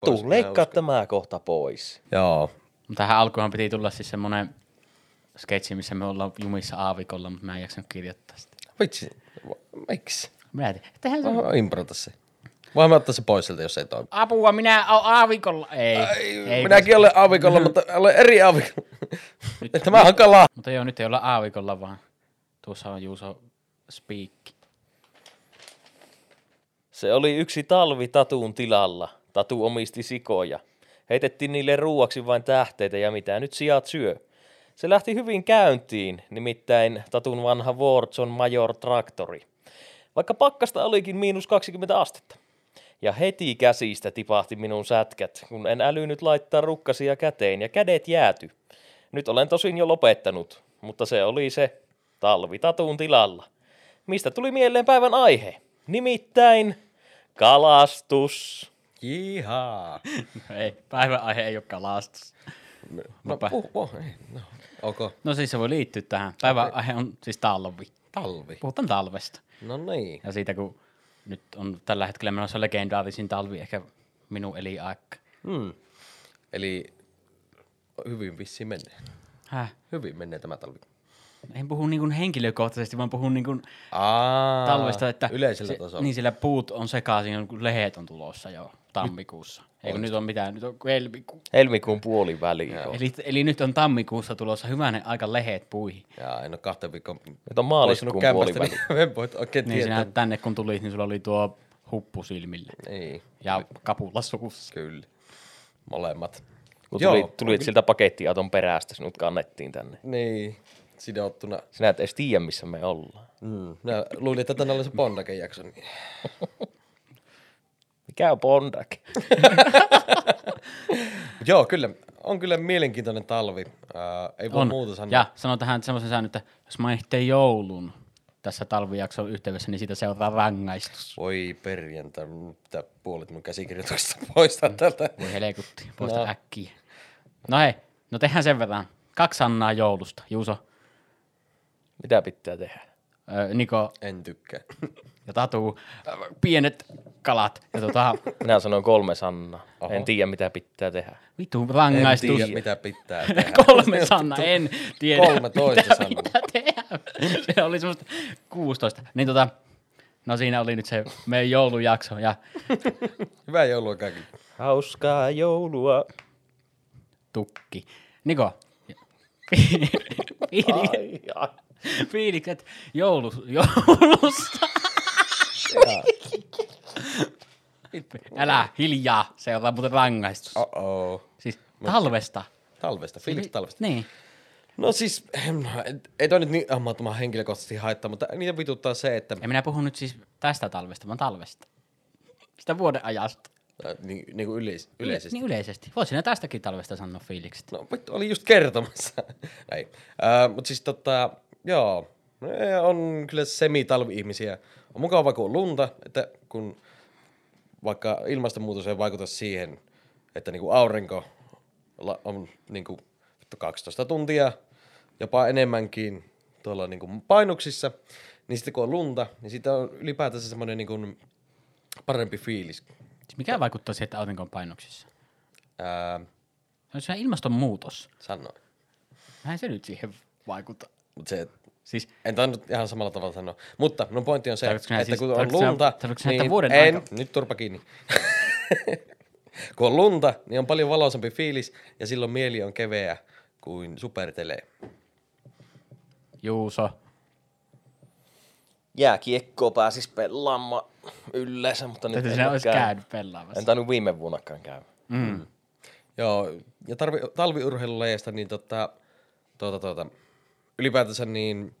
Pois, Tuu, minä leikkaa tämä kohta pois. Joo. Tähän alkuunhan piti tulla siis semmonen sketsi, missä me ollaan jumissa aavikolla, mutta mä en jaksanut kirjoittaa sitä. Vitsi. Miksi? Mä en tiedä. Tehän se Oh, improta se. Voimme ottaa se pois sieltä, jos ei toimi. Apua, minä oon aavikolla. Ei, ei Minäkin olen aavikolla, mutta olen eri aavikolla. Tämä on kala. Mutta joo, nyt ei olla aavikolla, vaan tuossa on Juuso Speak. Se oli yksi talvi Tatuun tilalla. Tatu omisti sikoja. Heitettiin niille ruuaksi vain tähteitä ja mitä nyt sijat syö. Se lähti hyvin käyntiin, nimittäin Tatun vanha Wardson Major traktori. Vaikka pakkasta olikin miinus 20 astetta. Ja heti käsistä tipahti minun sätkät, kun en älynyt laittaa rukkasia käteen ja kädet jääty. Nyt olen tosin jo lopettanut, mutta se oli se talvi Tatun tilalla. Mistä tuli mieleen päivän aihe? Nimittäin kalastus. Jihaa. ei, päivän aihe ei ole kalastus. No, Nopea. puh, puh, ei, no, ok. No siis se voi liittyä tähän. Päivän aihe on siis talvi. Talvi. Puhutaan talvesta. No niin. Ja siitä kun nyt on tällä hetkellä menossa legendaarisin talvi ehkä minun elinaika. Hmm. Eli hyvin vissiin menee. Häh? Hyvin menee tämä talvi. En puhu niin kuin henkilökohtaisesti, vaan puhun niin kuin Aa, talvesta, että yleisellä se, tasolla. Niin sillä puut on sekaisin, kun lehet on tulossa jo tammikuussa. Eikö nyt on mitään, nyt on helmikuu. Helmikuun puoliväli. Eli, eli nyt on tammikuussa tulossa hyvänen aika lehet puihin. Jaa, en ole kahteen viikkoon Nyt on maaliskuun puoliväli. niin en voi oikein Niin sinä tietää. tänne kun tulit, niin sulla oli tuo huppu silmillä Ei, ja kapula suussa. kyllä. Molemmat. Kun Joo, tuli, tulit siltä pakettiauton perästä, sinut kannettiin tänne. Niin, sidottuna. Sinä et edes tiedä, missä me ollaan. Mm. Minä luulin, että tänne oli se Bondaken jakso. Niin. Mikä on Bondak? Joo, kyllä. On kyllä mielenkiintoinen talvi. Ää, ei voi On. muuta sanoa. Ja sano tähän semmoisen säännön, että jos mainitsee joulun tässä talvijakson yhteydessä, niin siitä seuraa rangaistus. Voi perjantai, mitä puolet mun käsikirjoituksesta poistaa tältä. Voi helekutti, poista No. no. äkkiä. No hei, no tehdään sen verran. Kaksi sannaa joulusta. Juuso, Mitä pitää tehdä? Niko En tykkää. ja Tatu. Pienet kalat. Ja tota, Minä sanon kolme sannaa. Oho. En tiedä, mitä pitää tehdä. vittu En rangaistus. tiedä, mitä pitää tehdä. Kolme sanna, en tiedä. 13 mitä sannaa. pitää tehdä. Se oli semmoista 16. Niin tota, no siinä oli nyt se meidän joulujakso. Ja Hyvää joulua kaikille. Hauskaa joulua. tukki. Niko, Ai, ai. fiilikset joulu, joulusta. Älä hiljaa, seuraa muuten rangaistus. Oh-oh. Siis talvesta. Talvesta, fiilis talvesta. Niin. No siis, ei toi nyt niin ammattoman henkilökohtaisesti haittaa, mutta niitä vituttaa se, että En minä puhu nyt siis tästä talvesta, vaan talvesta. Sitä vuoden ajasta. niin, niin kuin yleis, yleisesti. Niin yleisesti. Voisin sinä tästäkin talvesta sanoa fiilikset. No oli just kertomassa. Näin. Äh, mutta siis tota, joo, ne on kyllä semi-talvi-ihmisiä. On mukava, kun on lunta, että kun vaikka ilmastonmuutos ei vaikuta siihen, että niinku aurinko on niinku vittu 12 tuntia, jopa enemmänkin tuolla niinku painuksissa, niin sitten kun on lunta, niin siitä on ylipäätänsä semmoinen niinku parempi fiilis. Mikä vaikuttaa siihen, että aurinko on painoksissa? Ää, Se on se ilmastonmuutos. sanoin. Vähän se nyt siihen vaikuta. Mut se, Siis En tainnut ihan samalla tavalla sanoa. Mutta no pointti on se, että siis- kun on lunta, sinä, niin vuoden en, aika- nyt turpa kiinni. kun on lunta, niin on paljon valoisampi fiilis ja silloin mieli on keveä kuin supertelee. Juuso. Jääkiekkoa pääsis pelaamaan yleensä, mutta nyt Tätä en olisi käynyt. käynyt pelaamassa. En tainnut viime vuonnakaan käydä. Mm. Joo, ja tarvi, talviurheilulajeista, niin tota, tuota, tuota, ylipäätänsä niin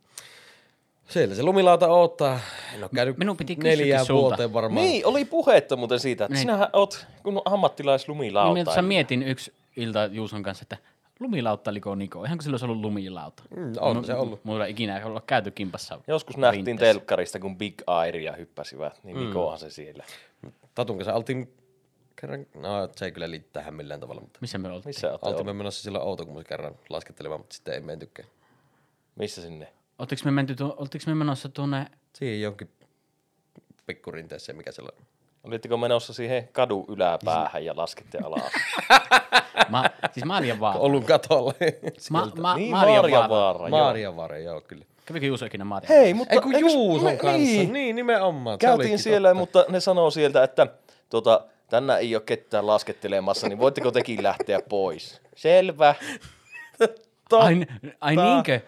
siellä se lumilauta odottaa. En ole käynyt Minun piti neljään sulta. vuoteen varmaan. Niin, oli puhetta muuten siitä, että Niin. sinähän oot kun ammattilaislumilauta. Niin tuossa mietin yksi ilta Juuson kanssa, että lumilauta liko Niko. Ihan kuin sillä olisi ollut lumilauta. Mm, on se ollut. Mulla ei ikinä olla käyty kimpassa. Joskus nähtiin rinteessä. telkkarista, kun Big Airia hyppäsivät, niin Nikohan se siellä. Tatun kanssa oltiin kerran, no se ei kyllä liity tähän millään tavalla, mutta Missä me oltiin? Missä oltiin ollut? me menossa silloin Outokummussa kerran laskettelemaan, mutta sitten ei mentykään. Missä sinne? Oltiinko me, menty tuo, oltiinko me menossa tuonne, Siihen jonkin pikkurinteeseen, mikä siellä on. Olitteko menossa siihen kadun yläpäähän ja laskitte alas? Ma, siis Marjan Vaara. Oulun katolle. Ma, ma, niin, Marjan Vaara. Marjavaara, joo. Joo kyllä. Kävikö Juuso ikinä Marjan Hei, mutta Ei kun eikös Juuson me- kanssa. Niin. Niin, nimenomaan. Käytiin siellä, totta. mutta ne sanoo sieltä, että tuota, tänä ei ole ketään laskettelemassa, niin voitteko tekin lähteä pois? Selvä. Ai, ai niinkö?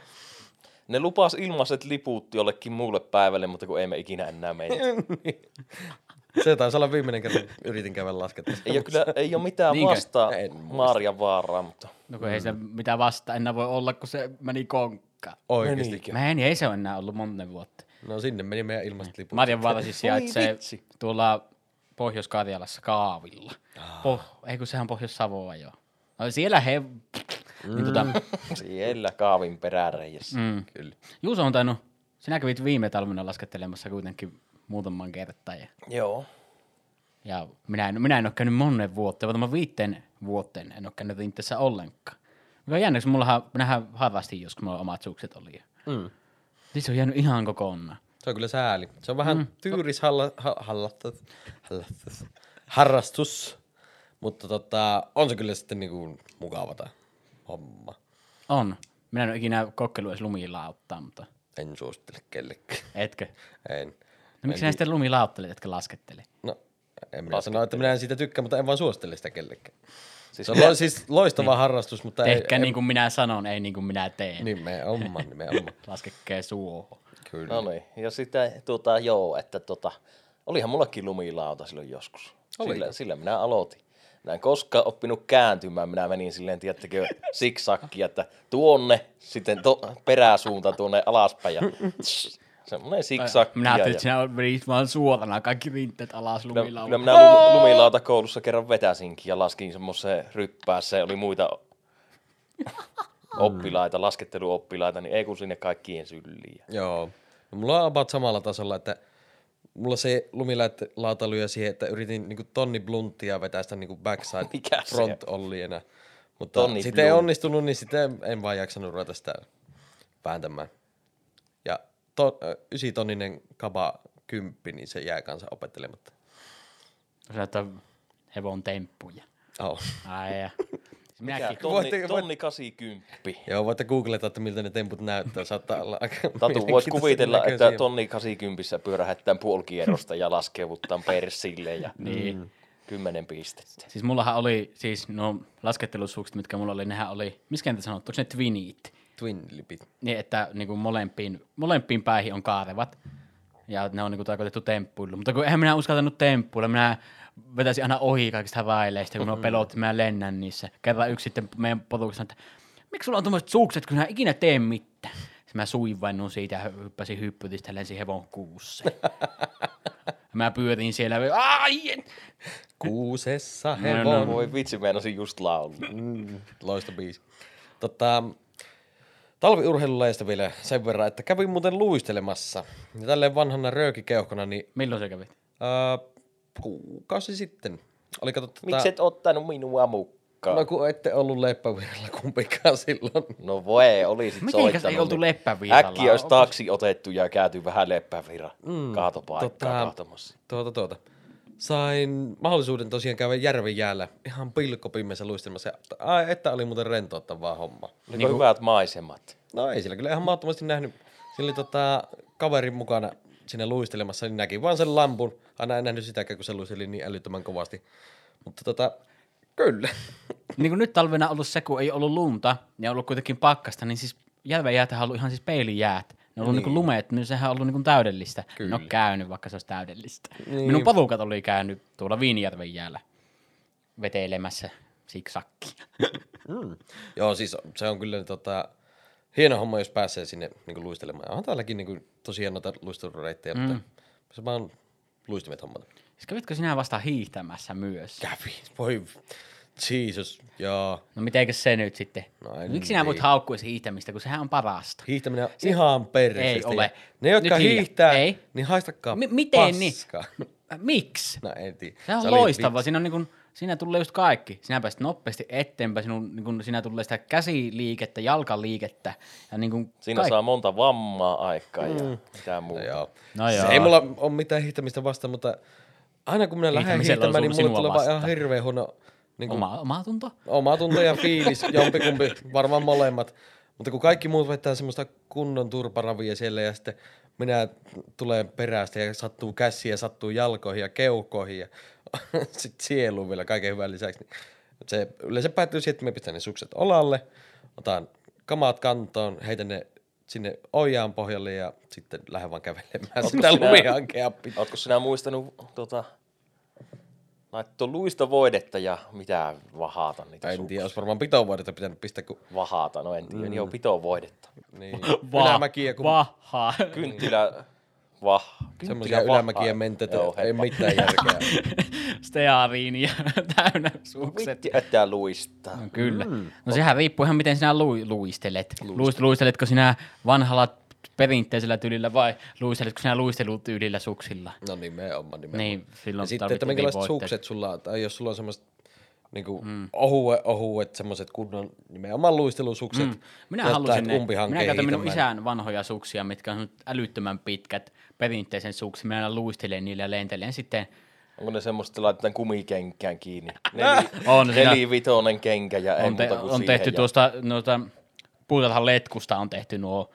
Ne lupas ilmaiset liput jollekin muulle päivälle, mutta kun ei me ikinä enää mennä. Se taisi olla viimeinen kerta, yritin käydä lasketta. Ei ole, kyllä, ei ole mitään Niinkö? vastaa En muista. Marjan vaaraa, mutta No kun ei se mitään vasta enää voi olla, kun se meni konkkaan. Oikeesti. Menikö? Mä en, ei se ole enää ollut monta vuotta. No sinne meni meidän ilmaiset liput. Marjan Vaara siis sijaitsee tuolla Pohjois-Karjalassa Kaavilla. Po, ei kun sehän Pohjois-Savoa jo. No siellä he... Niin tota, siellä kaavin peräreijässä. mm. Kyllä. Juuso on tainnut, sinä kävit viime talvena laskettelemassa kuitenkin muutaman kertaa. Ja, Joo. ja minä, en, minä en ole käynyt monen vuoteen, vaan viitteen vuoteen en ole käynyt Vintessä ollenkaan. Mikä on jännä, koska mullahan, minähän harrastin joskus, mulla omat sukset oli. Mm. Siis se on jäänyt ihan kokonaan. Se on kyllä sääli. Se on vähän mm. tyyris halla, ha, hallattu, hallattu, harrastus, mutta tota, on se kyllä sitten niinku mukavata homma. On. Minä en ole ikinä kokeillut edes lumilauttaa, mutta En suosittele kellekään. etkö? En. No miksi sinä sitten lumilauttelet, etkä laskettele? No, en minä sano, että minä en siitä tykkää, mutta en vaan suosittele sitä kellekään. Siis Se on lo, siis loistava harrastus, mutta ei, Tehkää ei, niin kuin minä sanon, ei niin kuin minä teen. nimenomaan, nimenomaan. Laskekee suohon. Kyllä. No niin, ja sitten tuota, joo, että tota, olihan mullakin lumilauta silloin joskus. Oliko? Sillä, sillä minä aloitin. Minä en koskaan oppinut kääntymään, minä menin silleen, tiedättekö, siksakki, että tuonne, sitten to, peräsuunta tuonne alaspäin ja tss, semmoinen siksakki. Minä ja, ajattelin, ja, että sinä menit vaan suorana kaikki rinteet alas kyllä, lumilauta. kyllä minä lum, lumilauta koulussa kerran vetäsinkin ja laskin semmoiseen ryppäässä, oli muita oppilaita, lasketteluoppilaita, niin ei kun sinne kaikkien sylliin. Joo. No, mulla on about samalla tasolla, että mulla se lumilauta lyö siihen, että yritin niinku tonni blunttia vetää sitä niinku backside Mikä se front olliena. Mutta Tonni sitten ei onnistunut, niin sitten en vaan jaksanut ruveta sitä vääntämään. Ja to, ysitonninen kaba kymppi, niin se jää kanssa opettelematta. Se näyttää hevon temppuja. Oh. Ai ja. Minäkin. Tonni, Voitte- tonni 80. Joo, voitte googleta, että miltä ne temput näyttää. Saattaa olla aika Tatu, voisi kuvitella, että tonni 80 pyörähetään puolikierrosta ja laskevuttaan persille ja Niin. kymmenen pistettä. Siis mullahan oli, siis no laskettelusukset, mitkä mulla oli, nehän oli, miskä niitä sanottu, onko ne twinit? Twin lipit. Niin, että niin kuin molempiin, molempiin päihin on kaarevat. Ja ne on niin kuin tarkoitettu temppuilu. Mutta kun eihän minä uskaltanut temppuilla, minä vetäisin aina ohi kaikista havaileista, kun mm. pelotti, mä lennän niissä. Kerran yksi sitten meidän porukassa, että miksi sulla on tuommoiset sukset, kun minä ikinä tee mitään. Sitten mä suivannun siitä ja hyppäsin hyppytistä ja lensin hevon kuussa. mä pyörin siellä, ai, en- Kuusessa No, hevon. no, Voi vitsi, meinasin just laulaa. Mm, loista biisi. Tota, talviurheilulajista vielä sen verran, että kävin muuten luistelemassa. Ja tälleen vanhana röökikeuhkona, niin milloin sä kävit? ää, kuukausi sitten. Oli katsottu Miksi et ottanut minua mukaan? No kun ette ollut leppävirralla kumpikaan silloin. No voi, olisit Mitenkäs soittanut. ei oltu niin leppävirralla? Äkkiä olisi taksi otettu ja käyty vähän leppävira mm, kaatopaikkaa tota- katsomassa. Tuota, tuota. Sain mahdollisuuden tosiaan käydä järven jäällä ihan pilkkopimeessä luistelemassa. Ja, ai, että oli muuten rentouttavaa homma. Oliko niin hyvät maisemat? No ei sillä kyllä ihan maattomasti nähnyt. Siinä oli tota, kaverin mukana sinne luistelemassa, niin näki vaan sen lampun. Aina en nähnyt sitäkään, kun se luisteli niin älyttömän kovasti. Mutta tota, kyllä. niin kuin nyt talvena ollut se, kun ei ollut lunta ja ollut kuitenkin pakkasta, niin siis jäätähän on ollut ihan siis peilijäät. Ne on ollut niin. niin lumeet, niin sehän on ollut niin täydellistä. Kyllä. Ne on käynyt, vaikka se olisi täydellistä. Niin. Minun porukat oli käynyt tuolla Viinijärven jäällä vetelemässä siksakkia. Mm. Joo, siis se on kyllä tota, hieno homma, jos pääsee sinne niin luistelemaan. Onhan täälläkin niin kuin, tosiaan noita luistelureittejä, mm. mutta se vaan luistimet hommata. siis kävitkö sinä vasta hiihtämässä myös? Kävi. Voi, Jesus, joo. No mitenkäs se nyt sitten? No en Miksi sinä voit haukkua se hiihtämistä, kun sehän on parasta? Hiihtäminen on ihan perseestä. Ei ole. Ne, jotka Nyt hiihtää, Ei. niin haistakaa M- miten niin? paskaa. Äh, Miksi? No en tiedä. Se on loistavaa. Siinä, on niin kuin, siinä tulee just kaikki. Sinä pääset nopeasti eteenpäin. Sinun, niin kuin, siinä tulee sitä käsiliikettä, jalkaliikettä. Ja niin kuin Siinä kaikki. saa monta vammaa aikaa ja mitä No muuta. joo. No Se joo. ei mulla ole mitään hiihtämistä vastaan, mutta aina kun minä lähden hiihtämään, niin mulle tulee sinua vaan ihan hirveän huono niin kuin, Oma, oma tunto? oma tunto ja fiilis, jompikumpi, varmaan molemmat. Mutta kun kaikki muut vetää semmoista kunnon turparavia siellä ja sitten minä tulen perästä ja sattuu käsiin ja sattuu jalkoihin ja keuhkoihin ja sitten sieluun vielä kaiken hyvän lisäksi. Se yleensä päättyy siihen, että me pistän ne sukset olalle, otan kamat kantoon, heitän ne sinne ojaan pohjalle ja sitten lähden vaan kävelemään Ootko sitä sinä- lumihankea. Ootko sinä muistanut tota, laittaa luista voidetta ja mitä vahata niitä En suksia? tiedä, olisi varmaan pitovuodetta pitänyt pistää, kun Vahata, no en tiedä, mm. joo, pito niin, ylämäkiä, kun Vaha. Kynttilä, vah. semmoisia ylämäkiä mentä, että Joo, ei mitään järkeä. Steariini ja täynnä sukset. Että luistaa. No, kyllä. No sehän riippuu ihan miten sinä lu- luistelet. Luist, luisteletko sinä vanhalla perinteisellä tyylillä vai luisteletko sinä luistelutyylillä suksilla? No nimenomaan, nimenomaan. Niin, silloin ja sitten, tarvitset että minkälaiset voitteet. sukset sulla on, tai jos sulla on semmoiset niinku mm. ohuet, ohuet semmoiset kunnon nimenomaan luistelusukset. Mm. Minä halusin ne. Minä käytän minun isän vanhoja suksia, mitkä on nyt älyttömän pitkät, perinteisen suksi. Minä aina luistelen niillä ja lentelen sitten. Onko ne semmoista, että laitetaan kumikenkään kiinni? Neli, On nelivitonen kenkä ja ei On, te, muuta kuin on tehty ja- tuosta noita, puutarhan letkusta on tehty nuo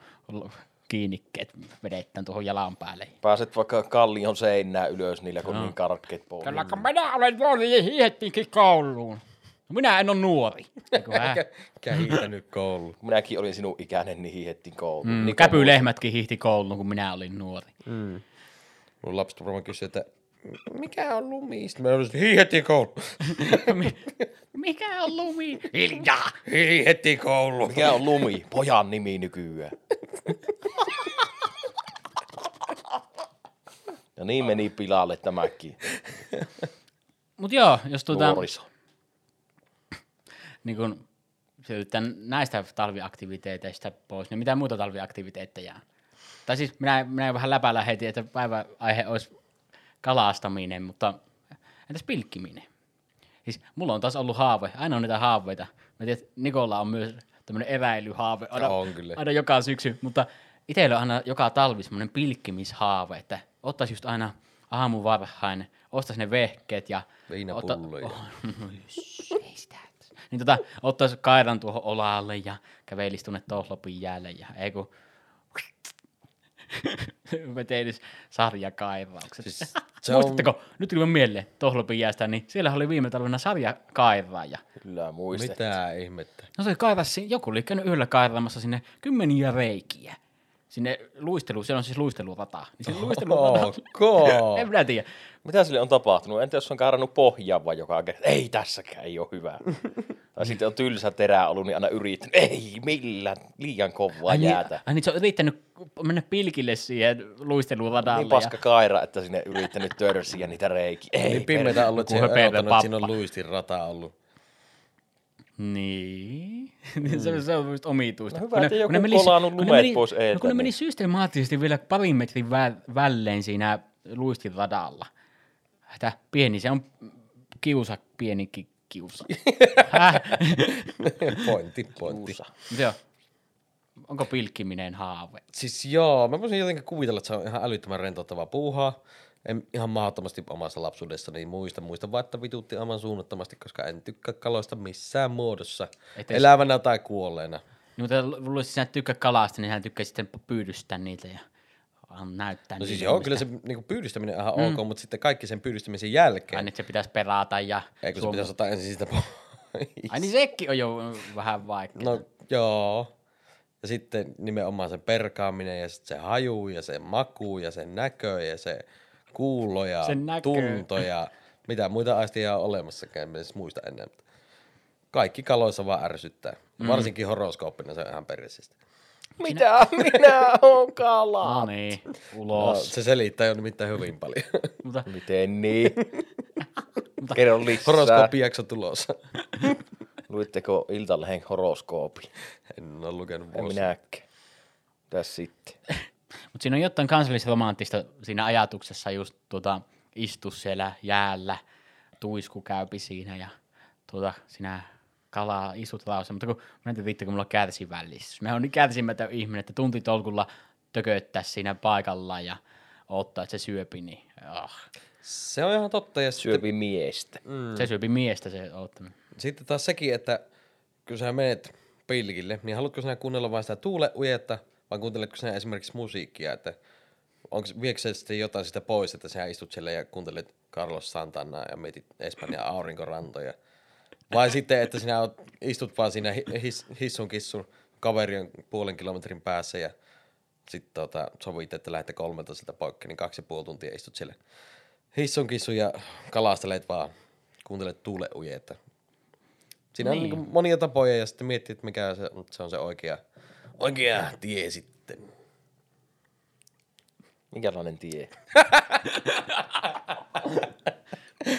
kiinnikkeet vedetään tuohon jalan päälle. Pääset vaikka kallion seinään ylös niillä, kun niin karkkeet pois. Kyllä, kun minä olen nuori ja hiihettiinkin kouluun. No Minä en ole nuori. Eiku hä? Kä- Kähitänyt koulu. Minäkin olin sinun ikäinen, niin hiihettiin kouluun. Mm, Niin käpylehmätkin hiihti kouluun, kun minä olin nuori. Mun lapset varmaan kysyi, että mikä on lumi? Sitten mä olisin, hiihettiin koulu. Mikä on lumi? Hiljaa! hiihettiin koulu. Mikä on Lumi? Pojan nimi nykyään. Ja niin meni pilalle tämäkin Mut joo, jos tuota, nuoriso. niin kun siirrytään näistä talviaktiviteeteista pois, niin mitä muuta talviaktiviteetteja on? Tai siis minä, minä vähän läpällä heitin, että päiväaihe olisi kalastaminen, mutta entäs pilkkiminen? Siis mulla on taas ollut haave, aina on niitä haaveita. Mä tiedän, että Nikolla on myös tämmöinen eräilyhaave aina, On kyllä. aina joka syksy, mutta itsellä on aina joka talvi semmoinen pilkkimishaave, että ottaisi just aina aamu varhain, ostaisi ne vehkeet ja... Viinapulloja. Otta, oh, ei sitä. Niin tota, ottaisi kairan tuohon olalle ja kävelisi tuonne Tohlopin jäälle ja ei kun... Mä tein edes sarjakairaukset. Siis se on- Muistatteko, nyt tuli mieleen Tohlopin jäästä, niin siellä oli viime talvena sarjakairaaja. Kyllä muistet. Mitä ihmettä? No se kaivasi, joku oli käynyt yhdellä kairaamassa sinne kymmeniä reikiä. Sinne luistelu, siellä on siis luistelurata. Niin sinne luistelurata. Ok. en minä tiedä. Mitä sille on tapahtunut? Entä jos on kaarannut pohjaan vai joka kerta? Ei tässäkään ei ole hyvä. tai sitten on tylsä terä ollut, niin aina yrittänyt. Ei millään, liian kovaa Ai niin, jäätä. ai niin, se on yrittänyt mennä pilkille siihen luisteluradalle. Niin paska kaira, että sinne yrittänyt törssiä niitä reikiä. Ei, Niin pimeitä ollut, että siinä on luistin rata ollut. Niin. Mm. se, se on just omituista. No hyvä, Kun ne- että joku kun ne meni- kolannut kun ne lumet meni- pois eeltä, No kun ne meni niin- systemaattisesti vielä parin metrin vä- välein siinä luistinradalla. Hätä, pieni, se on kiusa, pieni ki- kiusa. Pointti, pointti. Kuusa. Mut joo. Onko pilkkiminen haave? Siis joo, mä voisin jotenkin kuvitella, että se on ihan älyttömän rentouttavaa puuhaa. En ihan mahdottomasti omassa lapsuudessani muista. Muista vaan, että vitutti aivan suunnattomasti, koska en tykkää kaloista missään muodossa. Et edes- Elävänä tai kuolleena. Niin, mutta luulisin, että sinä tykkää kalasta, niin hän tykkää sitten pyydystää niitä ja näyttää No siis joo, kyllä se niinku pyydystäminen on ihan mm. ok, mutta sitten kaikki sen pyydystämisen jälkeen. Ai niin, että se pitäisi pelata ja... Eikö se suom- pitäisi ottaa ensin siitä pois? Ai niin sekin on jo vähän vaikea. No joo. Ja sitten nimenomaan sen perkaaminen ja sitten se haju ja se maku ja se näkö ja se kuulo ja Se näkö. tunto ja mitä muita aistia on olemassakaan, en edes muista enää. Kaikki kaloissa vaan ärsyttää. Mm. Varsinkin horoskooppina se on ihan perseistä. Mitä minä oon kala? No niin, No, ulos. se selittää jo nimittäin hyvin paljon. Mutta Miten niin? Kerro lisää. Horoskooppijakso tulossa. Luitteko Iltalehden horoskoopi? En ole lukenut En vuosia. minäkään. Tässä sitten. Mutta siinä on jotain kansallisromanttista siinä ajatuksessa just tuota, istu siellä jäällä, tuisku käypi siinä ja tuota, sinä kalaa istut lausen. Mutta kun mä en vittu, kun mulla on kärsivällisyys. Mä oon niin kärsimätön ihminen, että tuntitolkulla tököttää siinä paikallaan ja ottaa, että se syöpi, niin ah. Se on ihan totta. Ja sitten, Syöpi miestä. Mm. Se syöpi miestä se oottaminen. sitten taas sekin, että kun sä menet pilkille, niin haluatko sinä kuunnella vain sitä tuule ujetta, vai kuunteletko sinä esimerkiksi musiikkia, että onko, viekö se sitten jotain sitä pois, että sä istut siellä ja kuuntelet Carlos Santanaa ja mietit Espanjan aurinkorantoja. Vai sitten, että sinä oot, istut vaan siinä hi- his, hissun kissun kaveri on puolen kilometrin päässä ja sitten tota, sovit, että lähdette kolmelta siltä poikki, niin kaksi ja puoli tuntia istut siellä hissun kissun ja kalastelet vaan, kuuntelet tuule ujetta. Siinä niin. on niin monia tapoja ja sitten miettii, että mikä se, se on se oikea, oikea tie sitten. Minkälainen tie?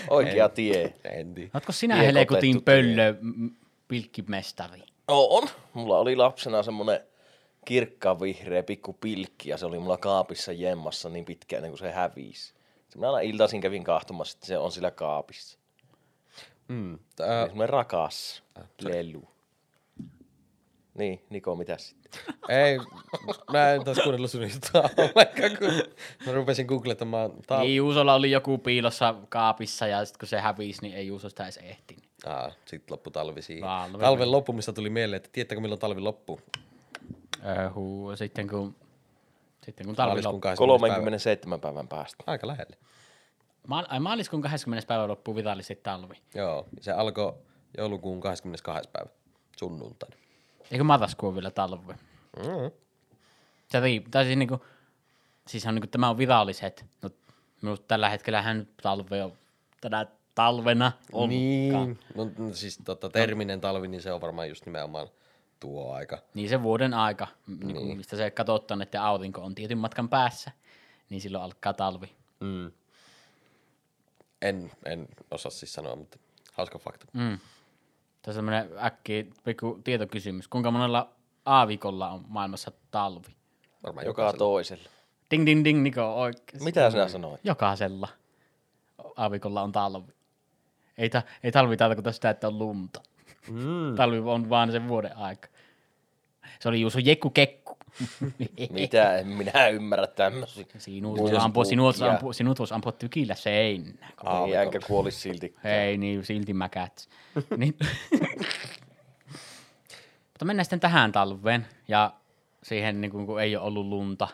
Oikea tie. En tiedä. Ootko sinä Tie Helekutin pöllö pilkkimestari? On. Mulla oli lapsena semmonen kirkkaan vihreä pikku pilkki ja se oli mulla kaapissa jemmassa niin pitkään ennen kuin se hävisi. Mä aina iltaisin kävin kahtomassa, että se on sillä kaapissa. Mm. Tää, on semmonen rakas lelu. Niin, Niko, mitä sitten? ei, mä en taas kuunnellut sun juttua ollenkaan, kun mä rupesin googlettamaan. Tää, Niin, Juusolla oli joku piilossa kaapissa ja sitten kun se hävisi, niin ei Juuso sitä edes ehtinyt. Aa, sit loppu talvi siihen. Talvi. Talven loppumista tuli mieleen, että tiedättekö milloin talvi loppuu? Huu, sitten kun, sitten kun talvi loppuu. 20. päivä. 37 päivän päästä. Aika lähelle. Ma- ai, maaliskuun 20. päivä loppuu virallisesti talvi. Joo, se alkoi joulukuun 22. päivä sunnuntaina. Eikö marraskuu vielä talvi? Mm. Se riippuu. Tai siis niinku, siis on niinku, tämä on viralliset. No, minusta tällä hetkellä hän talve on tänä talvena on. Niin, no, no, siis tota, terminen talvi, niin se on varmaan just nimenomaan tuo aika. Niin se vuoden aika, niin. Niin, mistä se katsotaan, että aurinko on tietyn matkan päässä, niin silloin alkaa talvi. Mm. En, en osaa siis sanoa, mutta hauska fakta. Mm. Tässä on tämmöinen äkkiä pikku tietokysymys. Kuinka monella aavikolla on maailmassa talvi? Varmaan Joka jokaisella. toisella. Ding ding ding, Niko, oikein. Mitä sinä sanoit? Jokaisella aavikolla on talvi. Ei, ta- ei talvi tarkoita sitä, että on lunta. Mm. Talvi on vaan sen vuoden aika. Se oli Juuso Jekku Kekku. Mitä? En minä ymmärrä tämmöisiä. Sinut voisi ampua, sinut, ampua, sinut voisi ampua tykillä seinään. Ei, enkä kuolisi silti. Ei niin, silti mäkät. niin. Mutta mennään sitten tähän talveen ja siihen, niin kun, kun ei ole ollut lunta.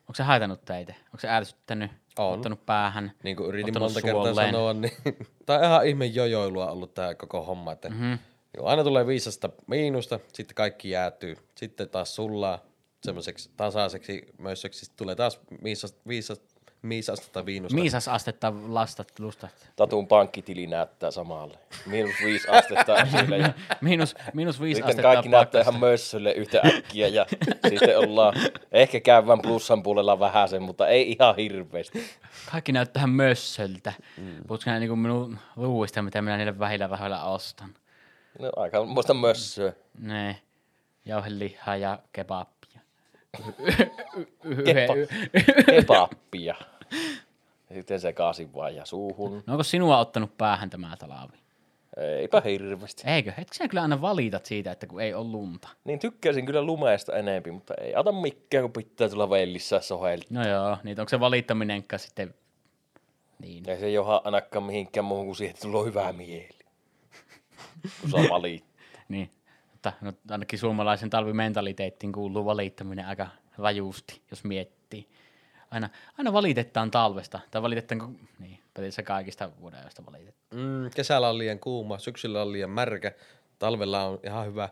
Onko se haitannut teitä? Onko se ärsyttänyt? On. Ottanut päähän? Niin kuin yritin monta kertaa suolleen? sanoa, niin tämä on ihan ihme jojoilua ollut tämä koko homma, että mm-hmm. niin aina tulee viisasta miinusta, sitten kaikki jäätyy, sitten taas sullaa semmoiseksi tasaiseksi mössöksi, sitten tulee taas viisasta, viisasta, viisasta viinusta. Miisas astetta lastat, lustat. Tatun pankkitili näyttää samalle. Miinus viisi astetta. Ja Miinus, miinus viisi sitten astetta kaikki näyttää pakkasta. ihan mössölle yhtä äkkiä ja sitten ollaan ehkä käyvän plussan puolella vähän sen, mutta ei ihan hirveästi. Kaikki näyttää mössöltä. Mm. Puhutko niin minun ruuista, mitä minä niille vähillä rahoilla ostan? No aika muista mössöä. Ne, jauhelihaa ja kebabia. Kebappia. Ja sitten se kaasin vaan ja suuhun. No onko sinua ottanut päähän tämä talvi? Eipä hirveästi. Eikö? Etkö kyllä aina valitat siitä, että kun ei ole lunta? Niin tykkäisin kyllä lumeesta enempi, mutta ei ota mikään, kun pitää tulla vellissä sohelta. No joo, niin onko se valittaminenkaan sitten... Niin. Ei se joha ainakaan mihinkään muuhun kuin siihen, että sulla on hyvä mieli. Kun saa valittaa. niin. Mutta no, ainakin suomalaisen talvimentaliteettiin kuuluu valittaminen aika rajusti, jos miettii. Aina, aina valitetaan talvesta, tai valitetaan, niin, periaatteessa kaikista vuoden ajoista valitetaan. Mm, kesällä on liian kuuma, syksyllä on liian märkä, talvella on ihan hyvä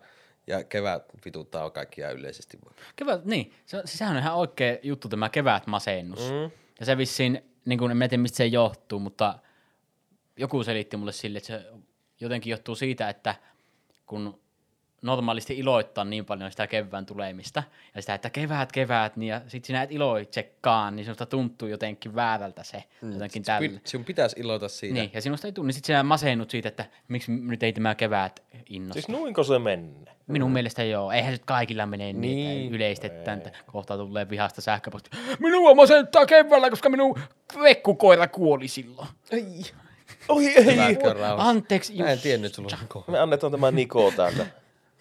ja kevät vituttaa kaikkia yleisesti. Kevät, niin, se, siis sehän on ihan oikea juttu tämä kevätmasennus. Mm. Ja se vissiin, niin kuin, en tiedä mistä se johtuu, mutta joku selitti mulle sille, että se jotenkin johtuu siitä, että kun normaalisti iloittaa niin paljon sitä kevään tulemista, ja sitä, että kevät, kevät, niin ja sit sinä et iloitsekaan, niin sinusta tuntuu jotenkin väärältä se, mm. jotenkin tällä. Pi- Sinun pitäisi iloita siitä. Niin, ja sinusta ei tunni, niin sit sinä masennut siitä, että miksi nyt ei tämä kevät innosta. Siis nuinko se mennä? Minun mielestä joo. Eihän se nyt kaikilla mene niin, Niin. että yleistetään, että kohta tulee vihasta sähköposti. Minua masenttaa keväällä, koska minun vekkukoira kuoli silloin. Ei. Oi ei! Anteeksi, Mä en tiennyt, sulla Me annetaan tämä Niko täältä,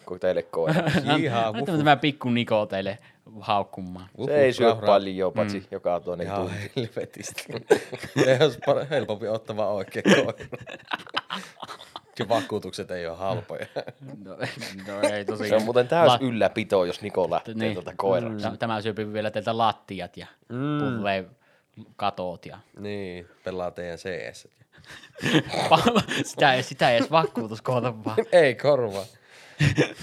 kun teille koira. Ihan Annetaan tämä pikku Niko teille haukkumaan. Uhuh, Se ei syö rauha, paljon, paitsi joka toinen Ihan tunti. helvetisti. ei olisi par- helpompi ottaa vaan oikein koira. Ja vakuutukset ei ole halpoja. No, no ei tosiaan. Se on muuten täys Lat- ylläpito, jos Niko lähtee niin. tuota koiraksi. Tä- Tämä syöpi vielä teiltä lattiat ja mm. katot ja niin, pelaa teidän CS. sitä ei, sitä ei edes vakuutus koota vaan. ei korva.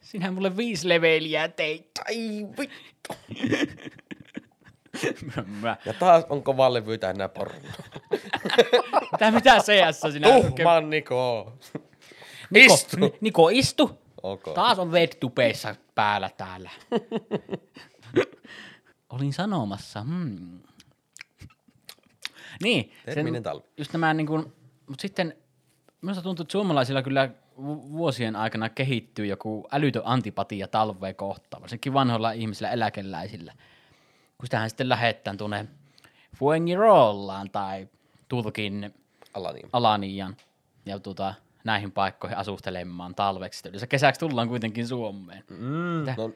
Sinähän mulle viisi leveliä teit. Ai vittu. Mä, Ja taas on kova levy täynnä porno. mitä, mitä CS sinä? Tuhman Niko. Niko, istu. Ni- Niko, istu. Okay. Taas on vetupeissa päällä täällä. Olin sanomassa. Hmm. Niin. Terminen talvi. Just nämä niin kuin, mutta sitten minusta tuntuu, että suomalaisilla kyllä vuosien aikana kehittyy joku älytön antipatia talvea kohtaan, varsinkin vanhoilla ihmisillä, eläkeläisillä. Kun sitähän sitten lähettää tuonne Fuengirollaan tai Turkin Alani. Alanian ja tuota, näihin paikkoihin asustelemaan talveksi. Yleensä kesäksi tullaan kuitenkin Suomeen. Mm, Tä- no,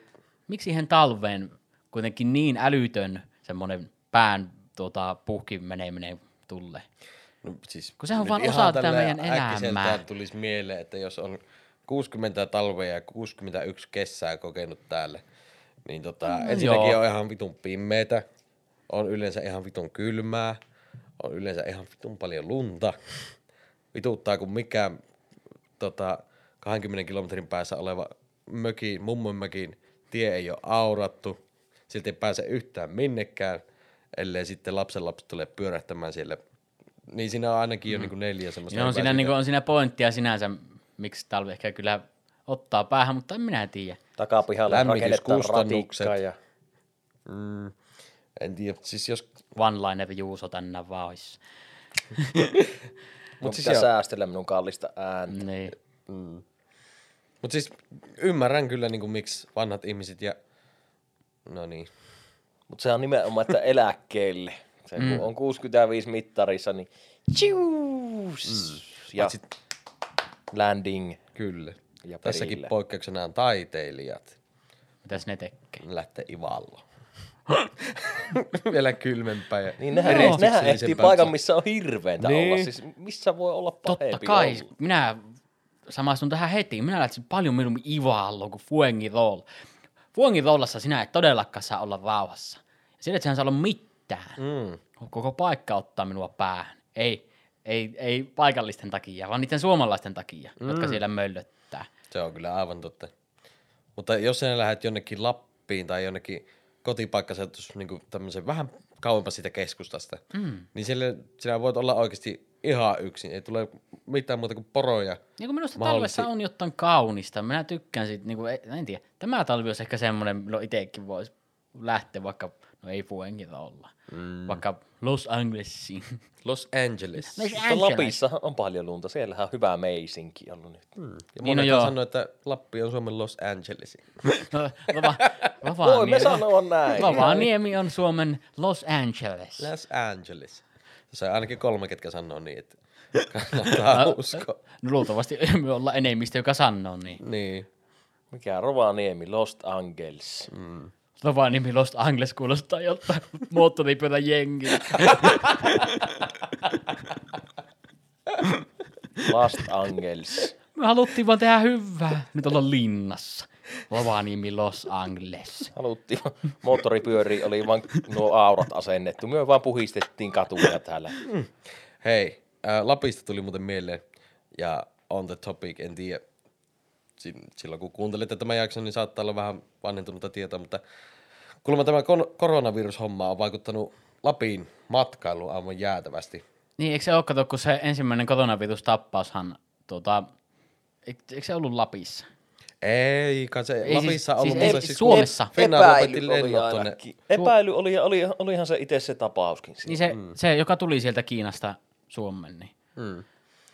Miksi siihen talveen kuitenkin niin älytön semmoinen pään tuota, puhki meneminen tulee? No, siis Kun sehän on vaan osa tätä meidän elämää. tulisi mieleen, että jos on 60 talvea ja 61 kesää kokenut täällä, niin tota, No ensinnäkin joo. on ihan vitun pimmeitä, on yleensä ihan vitun kylmää, on yleensä ihan vitun paljon lunta, vituttaa kuin mikä tota, 20 kilometrin päässä oleva möki, mummon mökin tie ei ole aurattu, silti ei pääse yhtään minnekään, ellei sitten lapsen lapsi tulee pyörähtämään siellä. Niin siinä on ainakin jo niinku neljä semmoista. Ja on siinä, niin on siinä pointtia sinänsä, miksi talvi ehkä kyllä ottaa päähän, mutta en minä tiedä. Takapihalle rakennetaan ja Mm, en tiedä, siis jos... One-liner Juuso tänne vaan olisi. Mut siis pitää joo. säästellä minun kallista ääntä. Niin. Mutta siis ymmärrän kyllä niinku miksi vanhat ihmiset ja... No niin. Mutta se on nimenomaan, että eläkkeelle. Se, kun on 65 mittarissa, niin Chius! Ja Paitsi landing. kyllä. Ja Tässäkin perille. poikkeuksena on taiteilijat. Mitäs ne tekee? Lähtee Ivalla. Vielä kylmempää. Ja Niin nehän, Joo. nehän Merkityksellisempää. paikan, missä on hirveintä Niin. olla. Siis missä voi olla Totta pahempi kai, olla? minä samastun tähän heti. Minä lähtisin paljon mieluummin Ivalloon kuin Fuengirol. Fuengirollassa sinä et todellakaan saa olla rauhassa. Sillä et saa olla mitään. Mm. Koko paikka ottaa minua päähän. Ei, ei, ei paikallisten takia, vaan niiden suomalaisten takia, mm. jotka siellä möllöttää. Se on kyllä aivan totta. Mutta jos sinä lähdet jonnekin Lappiin tai jonnekin kotipaikkaseutus niin tämmöisen vähän kauempas siitä keskustasta, mm. niin siellä, sinä voit olla oikeasti ihan yksin. Ei tule mitään muuta kuin poroja. Niin kuin minusta Mahdollisesti- talvessa on jotain kaunista. Minä tykkään siitä, niin kuin, en tiedä. Tämä talvi olisi ehkä semmoinen, milloin itsekin voisi lähteä vaikka, no ei Fuengirolla, mm. vaikka Los Angelesiin. Los Angeles. Los Mutta Angeles. Lapissa on paljon lunta. Siellähän on hyvä meisinki ollut nyt. Ja Niin, niin no no sanoo, että Lappi on Suomen Los Angeles. No, Vava, Voimme sanoa näin. Rovaniemi on Suomen Los Angeles. Los Angeles. Tässä on ainakin kolme, ketkä sanoo niin, että kannattaa uskoa. No, luultavasti me ollaan enemmistö, joka sanoo niin. Niin. Mikä Rovaniemi, Lost Angels. Mm. Rovaniemi Los Angeles kuulostaa joltain moottoripyörän jengi. Lost Angels. Me haluttiin vaan tehdä hyvää. Nyt olla linnassa. Rovaniemi Los Angeles. Haluttiin, moottoripyöri oli vain nuo aurat asennettu. Me vaan puhistettiin katuja täällä. Hei, ää, Lapista tuli muuten mieleen, ja on the topic, en tiedä, silloin kun kuuntelette tämän jakson, niin saattaa olla vähän vanhentunutta tietoa, mutta kuulemma tämä koronavirushomma on vaikuttanut Lapin matkailuun aivan jäätävästi. Niin, eikö se ole, kato, kun se ensimmäinen koronavirustappaushan, tuota, eikö, se ollut Lapissa? Ei, kai se Ei Lapissa siis- ollut siis ei- siis Suomessa. Epäily oli tuonne. ainakin. Epäily oli, ja oli, olihan se itse se tapauskin. siinä. Niin se, mm. se, joka tuli sieltä Kiinasta Suomeen, niin. Mm.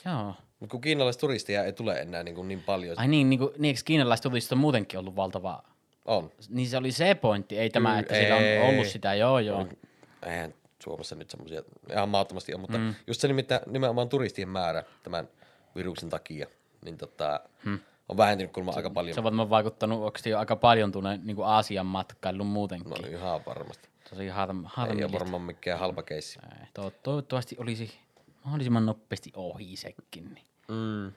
Joo. Mutta kun kiinalaisturistia ei tule enää niin, kuin niin paljon. Ai niin, niin, kuin, niin eikö kiinalaisturistit on muutenkin ollut valtava? On. Niin se oli se pointti, ei tämä, Kyllä, että sillä on ei. ollut sitä, joo joo. Eihän Suomessa nyt semmoisia ihan maattomasti on, mutta mm. just se nimittäin, nimenomaan turistien määrä tämän viruksen takia, niin tota, hmm. on vähentynyt kuulemma aika paljon. Se on varmaan vaikuttanut oikeasti jo aika paljon tuonne niin kuin Aasian matkailun muutenkin. No ihan varmasti. Tosi harm, Ei harmillista. ole varmaan mikään halpa keissi. Ei, to- toivottavasti olisi mahdollisimman nopeasti ohi sekin. Niin. Mm.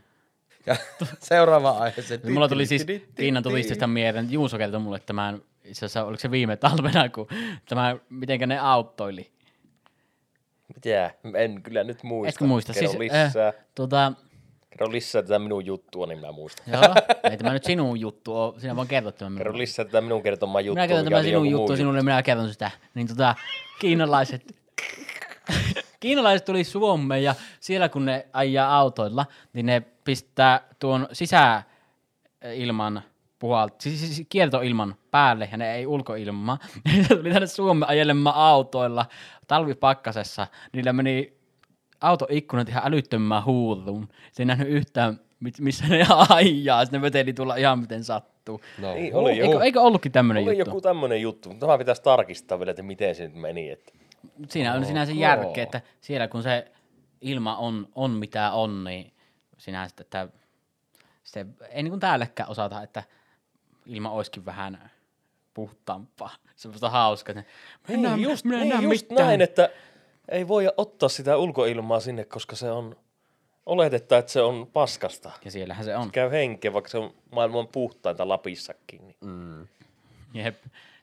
Ja seuraava aihe. Se Mulla tuli siis Kiinan todistesta mieleen, Juuso kertoi mulle tämän, itse asiassa oliko se viime talvena, kun tämä, mitenkä ne auttoili. Mitä? En kyllä nyt muista. Etkö muista? Kerro Siis, lisää. äh, tota, Kerro lisää tätä minun juttua, niin mä muistan. joo, ei tämä nyt sinun juttu ole, sinä vaan kerrot tämän Kerro lisää tätä minun kertomaa juttua. Minä kerron tämän sinun juttu sinulle, minä kerron sitä. Niin tota, kiinalaiset, kiinalaiset tuli Suomeen ja siellä kun ne ajaa autoilla, niin ne pistää tuon sisäilman puhalt, siis, siis kiertoilman päälle ja ne ei ulkoilmaa. Ne tuli tänne Suomeen ajelemaan autoilla talvipakkasessa. Niillä meni autoikkunat ihan älyttömään huuruun. Se ei nähnyt yhtään, missä ne ajaa. Sitten ne veteli tulla ihan miten sattuu. No, Niin, oli joku, Eikö, eikö ollutkin tämmöinen oli juttu? joku tämmöinen juttu, mutta tämä pitäisi tarkistaa vielä, että miten se nyt meni. Että... Siinä on sinänsä järkeä, että siellä kun se ilma on, on mitä on, niin sinänsä, että se ei niin kuin täälläkään osata, että ilma olisikin vähän puhtaampaa. Semmoista hauskaa. Mennään, niin, just, minä näe just mitään. näin, että ei voi ottaa sitä ulkoilmaa sinne, koska se on, oletetta, että se on paskasta. Ja siellähän se on. Käy henkeä, vaikka se on maailman puhtainta Lapissakin. Niin. Mm. Jep.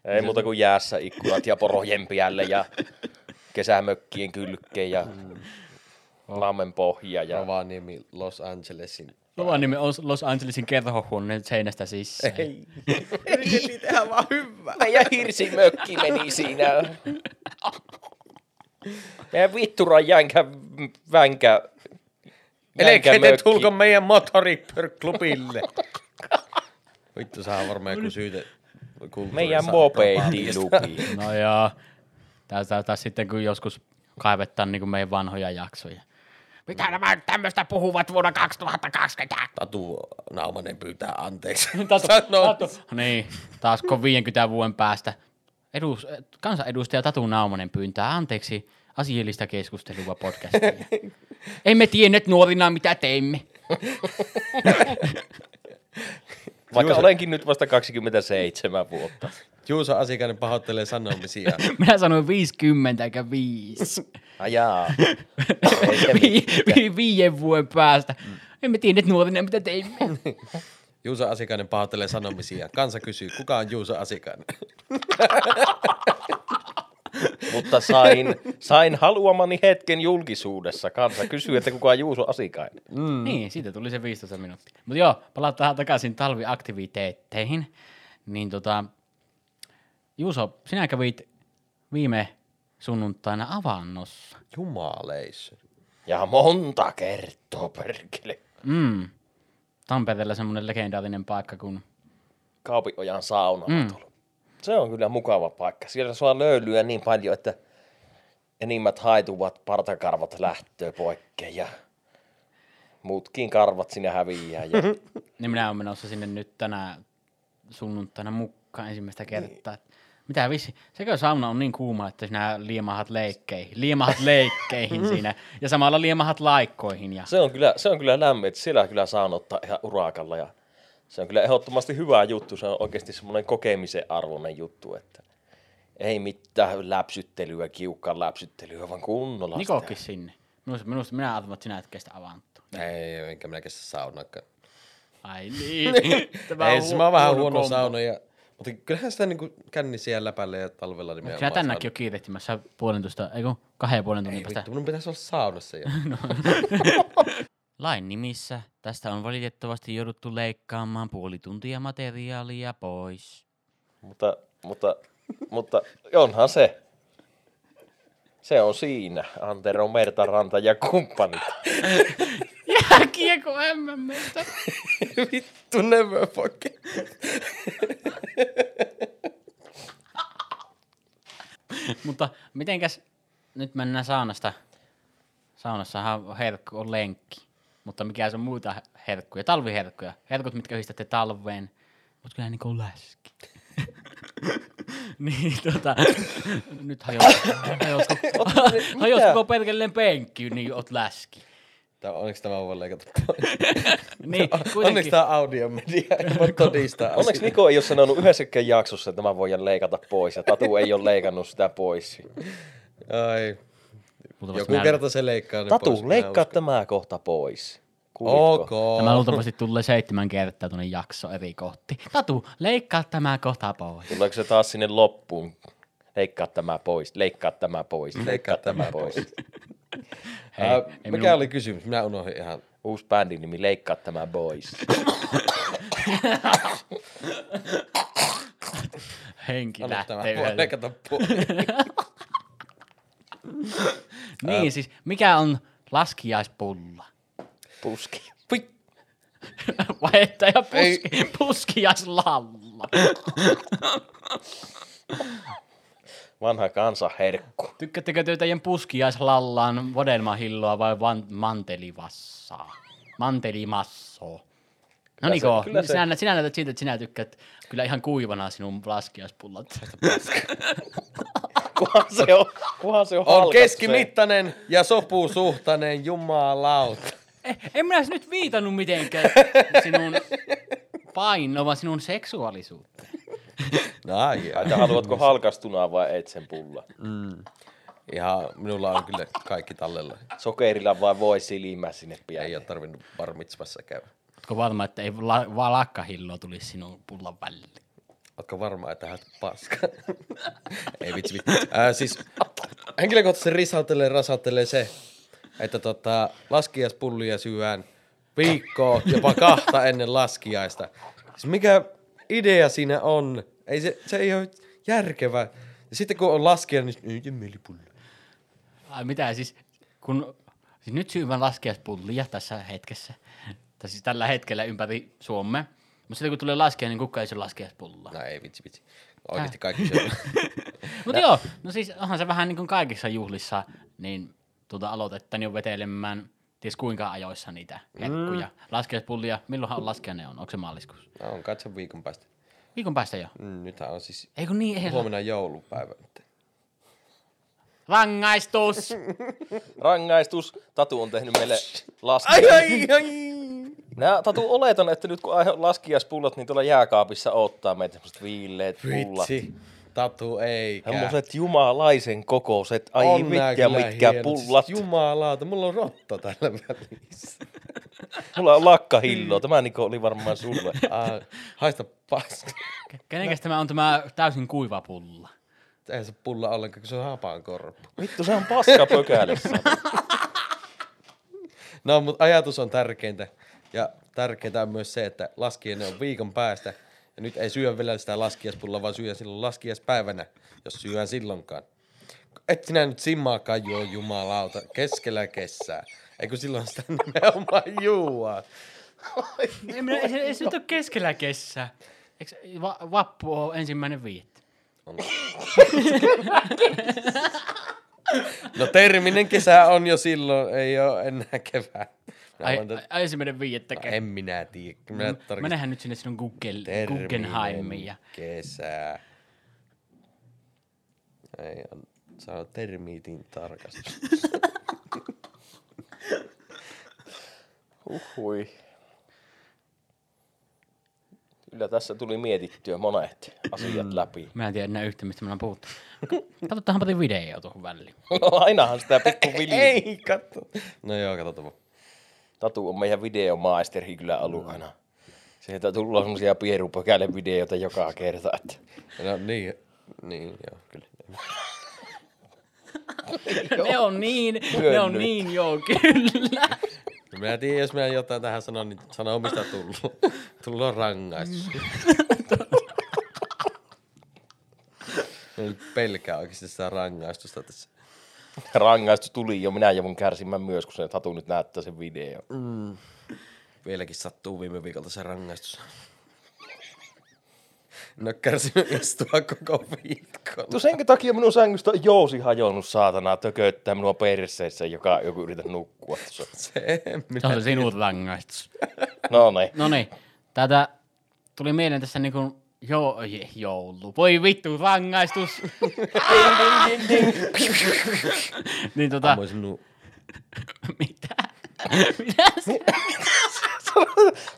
Ei muuta kuin jäässä ikkunat ja porojempiälle ja kesämökkien kylkeen ja lammen pohja. Ja... Rovaniemi, Los Angelesin. Rovaniemi on Los Angelesin kerhohuoneen seinästä sisään. Ei. Yritettiin tehdä vaan hyvää. Meidän hirsimökki meni siinä. Meidän vitturan jänkä vänkä. Eli te tulko meidän motoripörklubille. Vittu, saa varmaan joku syyte. Meidän propaatista. mopedilupi. No joo. Tästä taas sitten kun joskus kaivetaan niin meidän vanhoja jaksoja. Mitä nämä tämmöistä puhuvat vuonna 2020? Tatu Naumanen pyytää anteeksi. Tatu, tatu. Niin, taas kun 50 vuoden päästä edus, kansanedustaja Tatu Naumanen pyyntää anteeksi asiallista keskustelua podcastia. Emme tienneet nuorina, mitä teimme. Vaikka olenkin nyt vasta 27 vuotta. Juuso Asikainen pahoittelee sanomisia. Minä sanoin 50 eikä 5. Ajaa. Vi, vi, viiden vuoden päästä. Emme tienneet nuorina, mitä teimme. Juuso Asikainen pahoittelee sanomisia. Kansa kysyy, kuka on Juuso Asikainen? Mutta sain, sain haluamani hetken julkisuudessa. Kansa kysyy, että kuka on Juuso Asikainen. Mm. Niin, siitä tuli se 15 minuuttia. Mutta joo, palataan takaisin talviaktiviteetteihin. Niin tota, Juuso, sinä kävit viime sunnuntaina avannossa. Jumaleissa. Ja monta kertaa, perkele. Mm. Tampereella semmoinen legendaarinen paikka, kun Kaupiojan sauna Mm. mm. Se on kyllä mukava paikka. Siellä saa löylyä niin paljon, että enimmät haituvat partakarvat lähtöö poikkeen ja muutkin karvat sinne häviää. Ja niin minä olen menossa sinne nyt tänä sunnuntaina mukaan ensimmäistä kertaa. Mitä vissi? Sekö sauna on niin kuuma, että sinä liemahat leikkeihin, liemahat leikkeihin siinä ja samalla liemahat laikkoihin. Ja... se on kyllä, se on kyllä lämmin, että siellä kyllä saa ottaa ihan urakalla ja se on kyllä ehdottomasti hyvä juttu. Se on oikeasti semmoinen kokemisen arvoinen juttu, että ei mitään läpsyttelyä, kiukkaan läpsyttelyä, vaan kunnolla sitä. Nikokin sinne. Minusta, minusta minä arvan, että sinä et kestä avantoa. Ei, enkä minä kestä saunakaan. Ai niin. Ei, on siis mä oon vähän huono sauna. Ja, mutta kyllähän sitä niinku känni siellä läpällä ja talvella niin Sinä tänäkin jo kiirehtimässä puolentoista, eikö kahden ja puolen tunnin Ei päästä. vittu, minun pitäisi olla saunassa jo. Lain nimissä tästä on valitettavasti jouduttu leikkaamaan puoli tuntia materiaalia pois. Mutta, mutta, mutta onhan se. Se on siinä. Antero Merta Ranta ja kumppanit. Jääkiekko MMstä. Vittu never fucking. Mutta mitenkäs nyt mennään saunasta. Saunassahan herkku on lenkki. Mutta mikä se on muita herkkuja? Talviherkkuja. Herkut, mitkä yhdistätte talveen. Mutta kyllä niin kuin läski. niin tota, nyt hajosi koko perkeleen penkki, niin oot läski. Tää, onneksi tämä voi leikata pois. Niin, Onneksi kuitenkin. tämä on audiomedia, ei voi todistaa Onneksi. Niko ei ole sanonut yhdessäkään jaksossa, että mä voin leikata pois, ja Tatu ei ole leikannut sitä pois. Ai, Luultavasti joku minä- kerta se leikkaa ne Tatu, pois, leikkaa uskon. tämä kohta pois. Kuulitko? Ok. Tämä luultavasti tulee seitsemän kertaa tuonne jakso eri kohti. Tatu, leikkaa tämä kohta pois. Tuleeko se taas sinne loppuun? Leikkaa tämä pois, leikkaa tämä pois, leikkaa tämä pois. Hei, ei mikä minun- oli kysymys? Minä unohdin ihan. Uusi bändin nimi, leikkaa tämä pois. Henki Anna tämä lähtee voi yhdellä. leikata pois. Niin siis, mikä on laskiaispulla? Puski. Pui. Vaihtaja Ei. puski, puskiaislalla. Vanha kansanherkku. Tykkäättekö te teidän puskiaislallaan vodelmahilloa vai van, mantelivassaa? Mantelimassoa. No Niko, kyllä se- sinä, sinä näytät siltä, että sinä tykkäät kyllä ihan kuivana sinun laskiaispullat. Kuhan se on, kuhan se on, On keskimittainen ja sopusuhtainen, jumalauta. Eh, en minä nyt viitannut mitenkään sinun painoon, vaan sinun seksuaalisuuteen. No ai, Se. ai. Että haluatko halkastunaa vai et sen pulla? Ihan minulla on kyllä kaikki tallella. Sokerilla vai voi silmää sinne pian. Ei ole tarvinnut barmitsvassa käydä. Oletko varma, että ei la, vaan lakkahilloa tulisi sinun pullan väliin? Ootko varma, että hän paska? Ei vitsi vitsi. Äh, siis henkilökohtaisesti risauttelee rasauttelee se, että tota, laskiaispullia syödään viikkoa, jopa kahta ennen laskiaista. Siis mikä idea siinä on? Ei se, se ei ole järkevä. Ja sitten kun on laskija, niin ei jemmelipulli. Ai mitä siis, kun siis nyt syövän laskiaispullia tässä hetkessä, tai siis tällä hetkellä ympäri Suomea, mutta sitten kun tulee laskea, niin kukaan ei syö laskiaispullaa. No ei vitsi vitsi. Oikeasti kaikki syö. Mutta joo, no siis onhan se vähän niin kuin kaikissa juhlissa, niin tuota aloitetaan jo vetelemään ties kuinka ajoissa niitä herkkuja. Mm. Laskiaispullia, milloinhan on laskiainen on? Onko se maaliskuussa? No, on katso viikon päästä. Viikon päästä jo. Mm, nythän on siis Ei kun niin, ei huomenna joulupäivä. Rangaistus! Rangaistus. Tatu on tehnyt meille laski. Ai ai ai! Minä Tatu oletan, että nyt kun aihe on laskiaispullot, niin tuolla jääkaapissa ottaa meitä semmoset viilleet pullat. Vitsi. Tatu eikä. Semmoset jumalaisen kokoiset, ai On mitkä mitkä hienot. pullat. Siis Jumalauta, mulla on rotta täällä välissä. Mulla on lakkahillo, tämä Niko oli varmaan sulle. Ah, haista paska. Kenenkäs tämä on tämä täysin kuiva pulla? Eihän se pulla ollenkaan, kun se on hapan korppu. Vittu, se on paska pökälissä. No, mutta ajatus on tärkeintä. Ja tärkeintä on myös se, että laskiainen on viikon päästä. Ja nyt ei syö vielä sitä laskiaspulla, vaan syö silloin laskiaspäivänä, jos syön silloinkaan. Et sinä nyt simmaakaan juo jumalauta keskellä kesää. Eikö silloin sitä nimenomaan juua? Ei, minä, ei, se, ei se nyt ole keskellä kesää. Eikö va, vappu ole ensimmäinen viiettä? No terminen kesä on jo silloin, ei ole enää kevää. Ai, tätä- ai, ensimmäinen viiettä. en minä tiedä. Minä tarkistan. Menehän nyt sinne sinun Google, Terminen Guggenheimiin. Ja... kesä. Ei, on, sano termiitin tarkastus. Uhui. Kyllä tässä tuli mietittyä monet asiat läpi. Mä en tiedä enää yhtä, mistä me on puhuttu. Katsotaan pari video tuohon väliin. No ainahan sitä pikku. Ei, katso. No joo, katsotaan. Tatu on meidän videomaisteri kyllä ollut aina. Sieltä tullaan semmosia pierupökäle videoita joka kerta. Että. No niin, niin joo, kyllä. ne on niin, ne on niin, joo, kyllä. No Minä tiedän, jos minä jotain tähän sanon, niin sano mistä tullut. Tullut on rangaistus. Nyt pelkää oikeasti sitä rangaistusta tässä. Rangaistus tuli jo, minä joudun kärsimään myös, kun se Tatu nyt näyttää sen video. Vieläkin sattuu viime viikolta se rangaistus. En ole kärsinyt istua koko viikon. Tu senkin takia minun sängystä on jousi hajonnut saatana tököttää minua perseissä, joka joku yrität nukkua tuossa. Se Se on se sinun rangaistus. No niin. No niin, tätä tuli mieleen tässä niinku jo, je- joulu. Voi vittu, rangaistus. niin tota, Ammoin sinun mitä? Mitä se?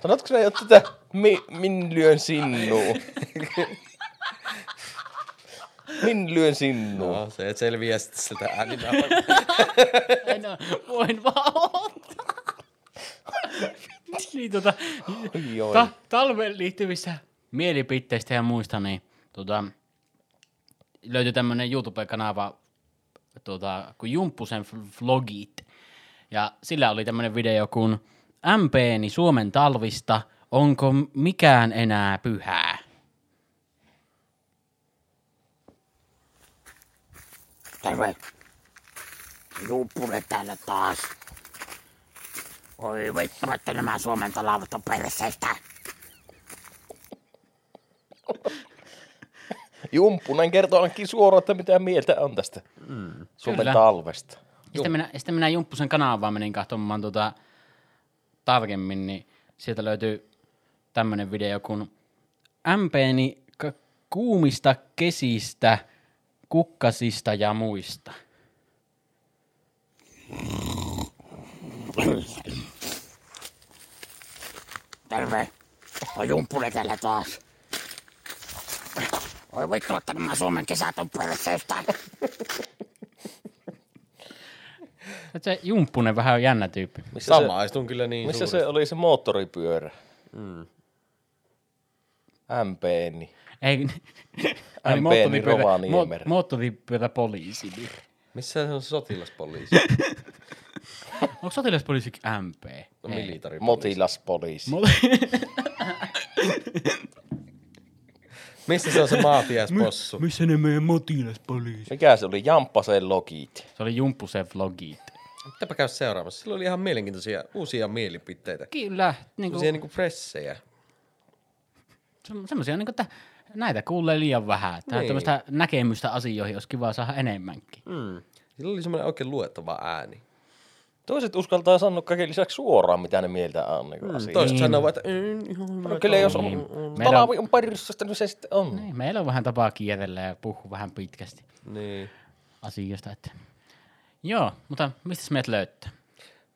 Sanotko sinä jo tätä, mi, min lyön sinuun? min lyön sinuun. No, se et selviää sitten sieltä ääninä. No, voin vaan odottaa. niin tota, ta- talveen liittyvissä mielipiteistä ja muista, niin tota, löytyi tämmönen YouTube-kanava tota, kuin Jumppusen vlogit. Ja sillä oli tämmönen video kuin MPni Suomen talvista, onko mikään enää pyhää? Terve. Juuppunen täällä taas. Oi vittu, että nämä Suomen talavat on perseistä. Jumppunen kertoo ainakin suoraan, että mitä mieltä on tästä mm. Suomen Kyllä. talvesta. Ja Sitten minä, sitten minä Jumppusen kanavaan menin katsomaan tota, tarkemmin, niin sieltä löytyy tämmönen video kuin MPni k- kuumista kesistä, kukkasista ja muista. Terve. Oi Jumppunen täällä taas. Oi vittu, että nämä Suomen kesät on perseistä. Se Jumppunen vähän on jännä tyyppi. Missä, se, Samaistun kyllä niin missä suuresti. se oli se moottoripyörä? Mm. MPni. Ei, MPni Rovaniemellä. moottoripyörä poliisi. Missä se on sotilaspoliisi? Onko sotilaspoliisi MP? No, militaripoliisi. Motilaspoliisi. Mo- Missä se on se maatiaispossu? Missä ne meidän motilaspoliisi? Mikä se oli? Jamppasen logit. Se oli Jumppusen vlogit. Pitääpä käydä seuraamassa. Sillä oli ihan mielenkiintoisia uusia mielipiteitä. Kyllä. Niin Uusia kuin, niinku pressejä. semmoisia, niin kuin, että näitä kuulee liian vähän. Että Niin. tämmöistä näkemystä asioihin olisi kiva saada enemmänkin. Mm. Sillä oli semmoinen oikein luettava ääni. Toiset uskaltaa sanoa kaiken lisäksi suoraan, mitä ne mieltä on niin mm, Toiset Niin. sanoo, että "En, ihan No kyllä jos on, Niin. mm, Meillä talavi on parissasta, niin se sitten on. Niin, meillä on vähän tapaa kierrellä ja puhua vähän pitkästi Niin. asiasta. Että. Joo, mutta mistä meidät löytää?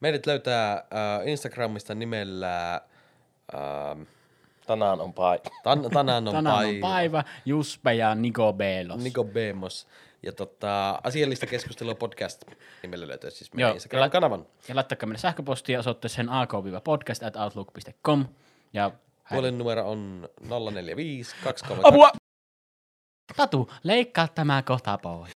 Meidät löytää äh, Instagramista nimellä äh, Tänään on pai. tan, Tänään on Tänään on päivä. päivä, Juspe ja Niko Belos. Niko Bemos. Ja tota, asiallista keskustelua podcast nimellä löytyy siis meidän Instagram-kanavan. Ja laittakaa meille sähköpostia osoitteeseen ak-podcast at outlook.com. Ja Puolen numero on 045 232 Apua! Tatu, leikkaa tämä kohta pois.